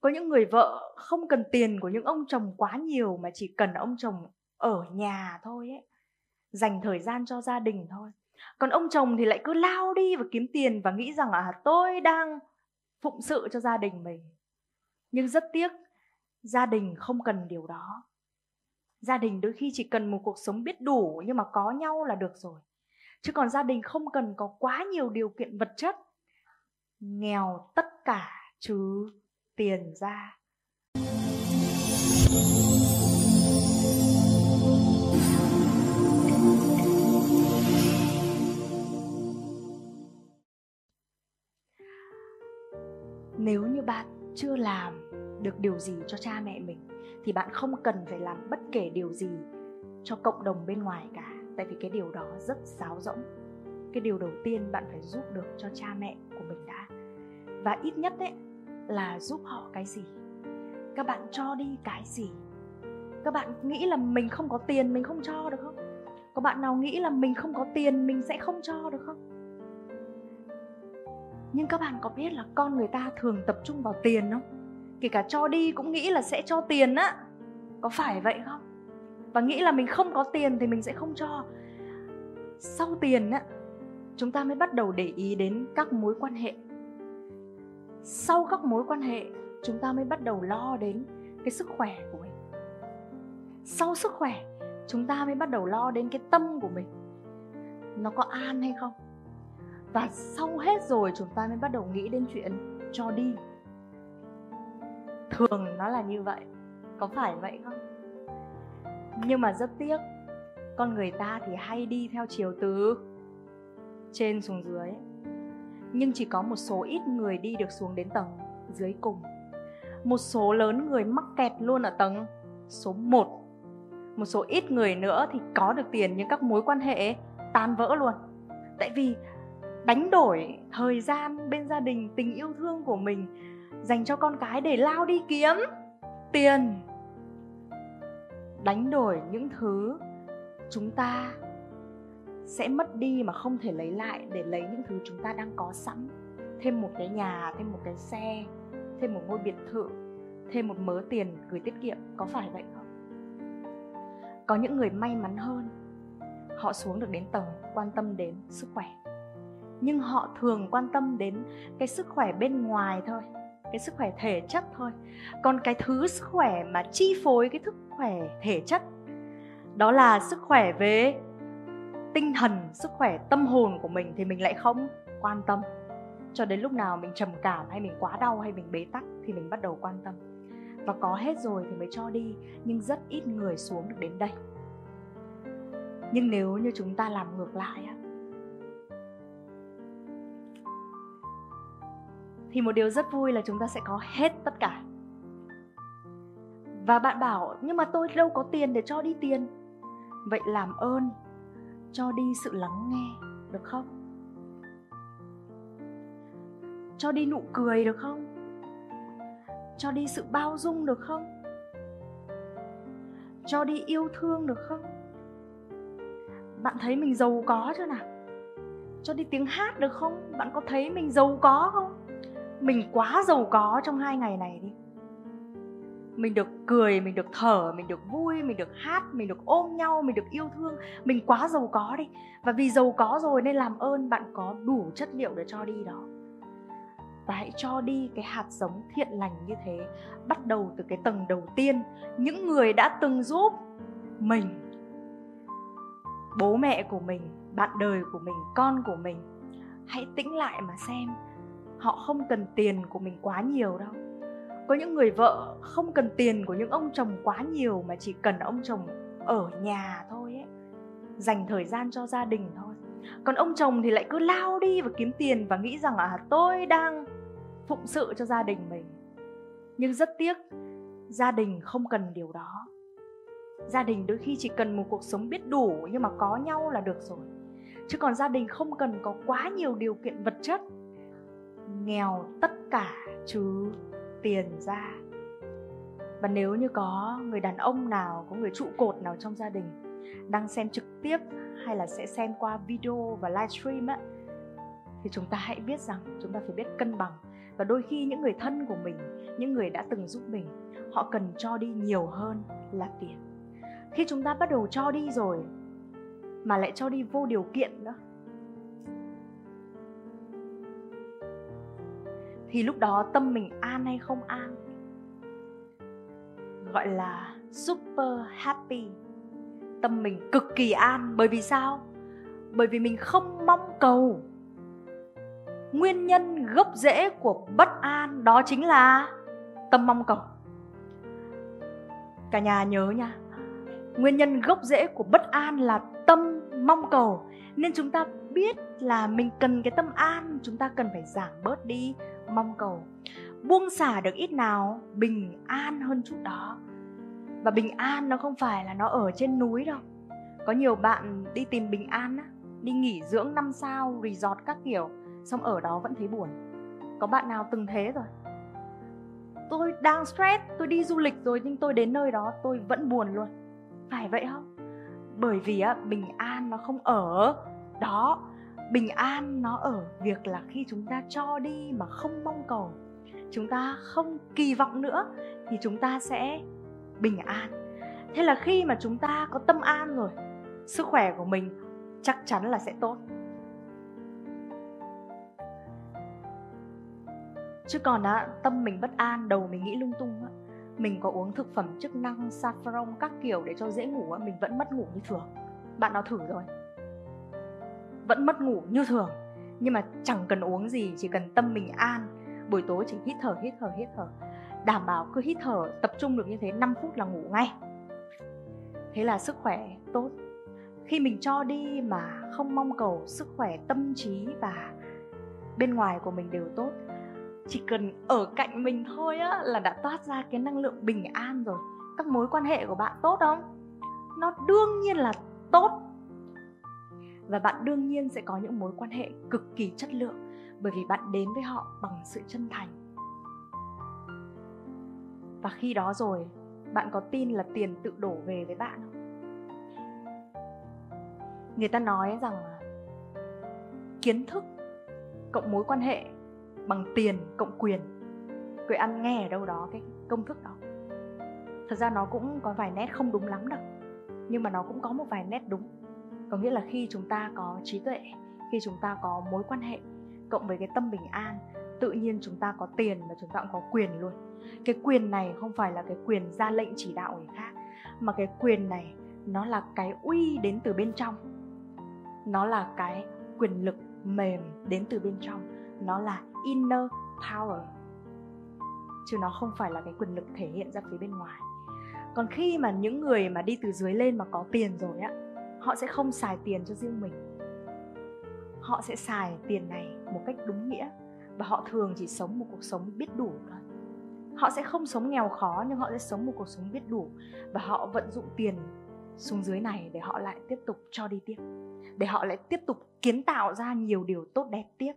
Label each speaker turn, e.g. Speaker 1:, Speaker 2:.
Speaker 1: có những người vợ không cần tiền của những ông chồng quá nhiều mà chỉ cần ông chồng ở nhà thôi ấy, dành thời gian cho gia đình thôi. Còn ông chồng thì lại cứ lao đi và kiếm tiền và nghĩ rằng à tôi đang phụng sự cho gia đình mình. Nhưng rất tiếc, gia đình không cần điều đó. Gia đình đôi khi chỉ cần một cuộc sống biết đủ nhưng mà có nhau là được rồi. Chứ còn gia đình không cần có quá nhiều điều kiện vật chất, nghèo tất cả chứ tiền ra. Nếu như bạn chưa làm được điều gì cho cha mẹ mình, thì bạn không cần phải làm bất kể điều gì cho cộng đồng bên ngoài cả. Tại vì cái điều đó rất sáo rỗng. Cái điều đầu tiên bạn phải giúp được cho cha mẹ của mình đã. Và ít nhất đấy là giúp họ cái gì? Các bạn cho đi cái gì? Các bạn nghĩ là mình không có tiền mình không cho được không? Có bạn nào nghĩ là mình không có tiền mình sẽ không cho được không? Nhưng các bạn có biết là con người ta thường tập trung vào tiền không? Kể cả cho đi cũng nghĩ là sẽ cho tiền á. Có phải vậy không? Và nghĩ là mình không có tiền thì mình sẽ không cho. Sau tiền á, chúng ta mới bắt đầu để ý đến các mối quan hệ sau các mối quan hệ, chúng ta mới bắt đầu lo đến cái sức khỏe của mình. Sau sức khỏe, chúng ta mới bắt đầu lo đến cái tâm của mình. Nó có an hay không? Và sau hết rồi, chúng ta mới bắt đầu nghĩ đến chuyện cho đi. Thường nó là như vậy. Có phải vậy không? Nhưng mà rất tiếc, con người ta thì hay đi theo chiều từ. Trên xuống dưới nhưng chỉ có một số ít người đi được xuống đến tầng dưới cùng. Một số lớn người mắc kẹt luôn ở tầng số 1 một số ít người nữa thì có được tiền nhưng các mối quan hệ tan vỡ luôn. Tại vì đánh đổi thời gian bên gia đình, tình yêu thương của mình dành cho con cái để lao đi kiếm tiền. Đánh đổi những thứ chúng ta sẽ mất đi mà không thể lấy lại để lấy những thứ chúng ta đang có sẵn. Thêm một cái nhà, thêm một cái xe, thêm một ngôi biệt thự, thêm một mớ tiền gửi tiết kiệm, có phải vậy không? Có những người may mắn hơn. Họ xuống được đến tầng quan tâm đến sức khỏe. Nhưng họ thường quan tâm đến cái sức khỏe bên ngoài thôi, cái sức khỏe thể chất thôi. Còn cái thứ sức khỏe mà chi phối cái sức khỏe thể chất, đó là sức khỏe về tinh thần, sức khỏe, tâm hồn của mình thì mình lại không quan tâm. Cho đến lúc nào mình trầm cảm hay mình quá đau hay mình bế tắc thì mình bắt đầu quan tâm. Và có hết rồi thì mới cho đi, nhưng rất ít người xuống được đến đây. Nhưng nếu như chúng ta làm ngược lại á, thì một điều rất vui là chúng ta sẽ có hết tất cả. Và bạn bảo, nhưng mà tôi đâu có tiền để cho đi tiền. Vậy làm ơn cho đi sự lắng nghe, được không? Cho đi nụ cười, được không? Cho đi sự bao dung, được không? Cho đi yêu thương, được không? Bạn thấy mình giàu có chưa nào? Cho đi tiếng hát, được không? Bạn có thấy mình giàu có không? Mình quá giàu có trong hai ngày này đi mình được cười, mình được thở, mình được vui, mình được hát, mình được ôm nhau, mình được yêu thương. Mình quá giàu có đi. Và vì giàu có rồi nên làm ơn bạn có đủ chất liệu để cho đi đó. Và hãy cho đi cái hạt giống thiện lành như thế, bắt đầu từ cái tầng đầu tiên. Những người đã từng giúp mình, bố mẹ của mình, bạn đời của mình, con của mình, hãy tĩnh lại mà xem. Họ không cần tiền của mình quá nhiều đâu có những người vợ không cần tiền của những ông chồng quá nhiều mà chỉ cần ông chồng ở nhà thôi ấy. Dành thời gian cho gia đình thôi. Còn ông chồng thì lại cứ lao đi và kiếm tiền và nghĩ rằng à tôi đang phụng sự cho gia đình mình. Nhưng rất tiếc, gia đình không cần điều đó. Gia đình đôi khi chỉ cần một cuộc sống biết đủ nhưng mà có nhau là được rồi. Chứ còn gia đình không cần có quá nhiều điều kiện vật chất, nghèo tất cả, chứ tiền ra. Và nếu như có người đàn ông nào, có người trụ cột nào trong gia đình đang xem trực tiếp hay là sẽ xem qua video và livestream á, thì chúng ta hãy biết rằng chúng ta phải biết cân bằng. Và đôi khi những người thân của mình, những người đã từng giúp mình, họ cần cho đi nhiều hơn là tiền. Khi chúng ta bắt đầu cho đi rồi mà lại cho đi vô điều kiện nữa thì lúc đó tâm mình an hay không an? Gọi là super happy. Tâm mình cực kỳ an, bởi vì sao? Bởi vì mình không mong cầu. Nguyên nhân gốc rễ của bất an đó chính là tâm mong cầu. Cả nhà nhớ nha, nguyên nhân gốc rễ của bất an là tâm mong cầu. Nên chúng ta biết là mình cần cái tâm an, chúng ta cần phải giảm bớt đi mong cầu. Buông xả được ít nào, bình an hơn chút đó. Và bình an nó không phải là nó ở trên núi đâu. Có nhiều bạn đi tìm bình an á, đi nghỉ dưỡng năm sao, resort các kiểu, xong ở đó vẫn thấy buồn. Có bạn nào từng thế rồi? Tôi đang stress, tôi đi du lịch rồi, nhưng tôi đến nơi đó, tôi vẫn buồn luôn. Phải vậy không? Bởi vì á, bình an nó không ở đó bình an nó ở. Việc là khi chúng ta cho đi mà không mong cầu, chúng ta không kỳ vọng nữa, thì chúng ta sẽ bình an. Thế là khi mà chúng ta có tâm an rồi, sức khỏe của mình chắc chắn là sẽ tốt. Chứ còn á, tâm mình bất an, đầu mình nghĩ lung tung á, mình có uống thực phẩm chức năng, saffron các kiểu để cho dễ ngủ á, mình vẫn mất ngủ như thường. Bạn nào thử rồi? Vẫn mất ngủ như thường. Nhưng mà chẳng cần uống gì, chỉ cần tâm mình an. Buổi tối chỉ hít thở hít thở hít thở. Đảm bảo cứ hít thở, tập trung được như thế 5 phút là ngủ ngay. Thế là sức khỏe tốt. Khi mình cho đi mà không mong cầu sức khỏe tâm trí và bên ngoài của mình đều tốt, chỉ cần ở cạnh mình thôi á là đã toát ra cái năng lượng bình an rồi. Các mối quan hệ của bạn tốt không? Nó đương nhiên là tốt và bạn đương nhiên sẽ có những mối quan hệ cực kỳ chất lượng, bởi vì bạn đến với họ bằng sự chân thành. Và khi đó rồi, bạn có tin là tiền tự đổ về với bạn không? Người ta nói rằng kiến thức cộng mối quan hệ bằng tiền cộng quyền. Quệ ăn nghe ở đâu đó cái công thức đó. Thật ra nó cũng có vài nét không đúng lắm đâu, Nhưng mà nó cũng có một vài nét đúng. Có nghĩa là khi chúng ta có trí tuệ, Khi chúng ta có mối quan hệ, Cộng với cái tâm bình an, Tự nhiên chúng ta có tiền và chúng ta cũng có quyền luôn. Cái quyền này không phải là cái quyền ra lệnh chỉ đạo người khác, Mà cái quyền này nó là cái uy đến từ bên trong. Nó là cái quyền lực mềm đến từ bên trong. Nó là inner power. Chứ nó không phải là cái quyền lực thể hiện ra phía bên ngoài. Còn khi mà những người mà đi từ dưới lên mà có tiền rồi á họ sẽ không xài tiền cho riêng mình. Họ sẽ xài tiền này một cách đúng nghĩa và họ thường chỉ sống một cuộc sống biết đủ thôi. Họ sẽ không sống nghèo khó, nhưng họ sẽ sống một cuộc sống biết đủ và họ vận dụng tiền xuống dưới này để họ lại tiếp tục cho đi tiếp, để họ lại tiếp tục kiến tạo ra nhiều điều tốt đẹp tiếp.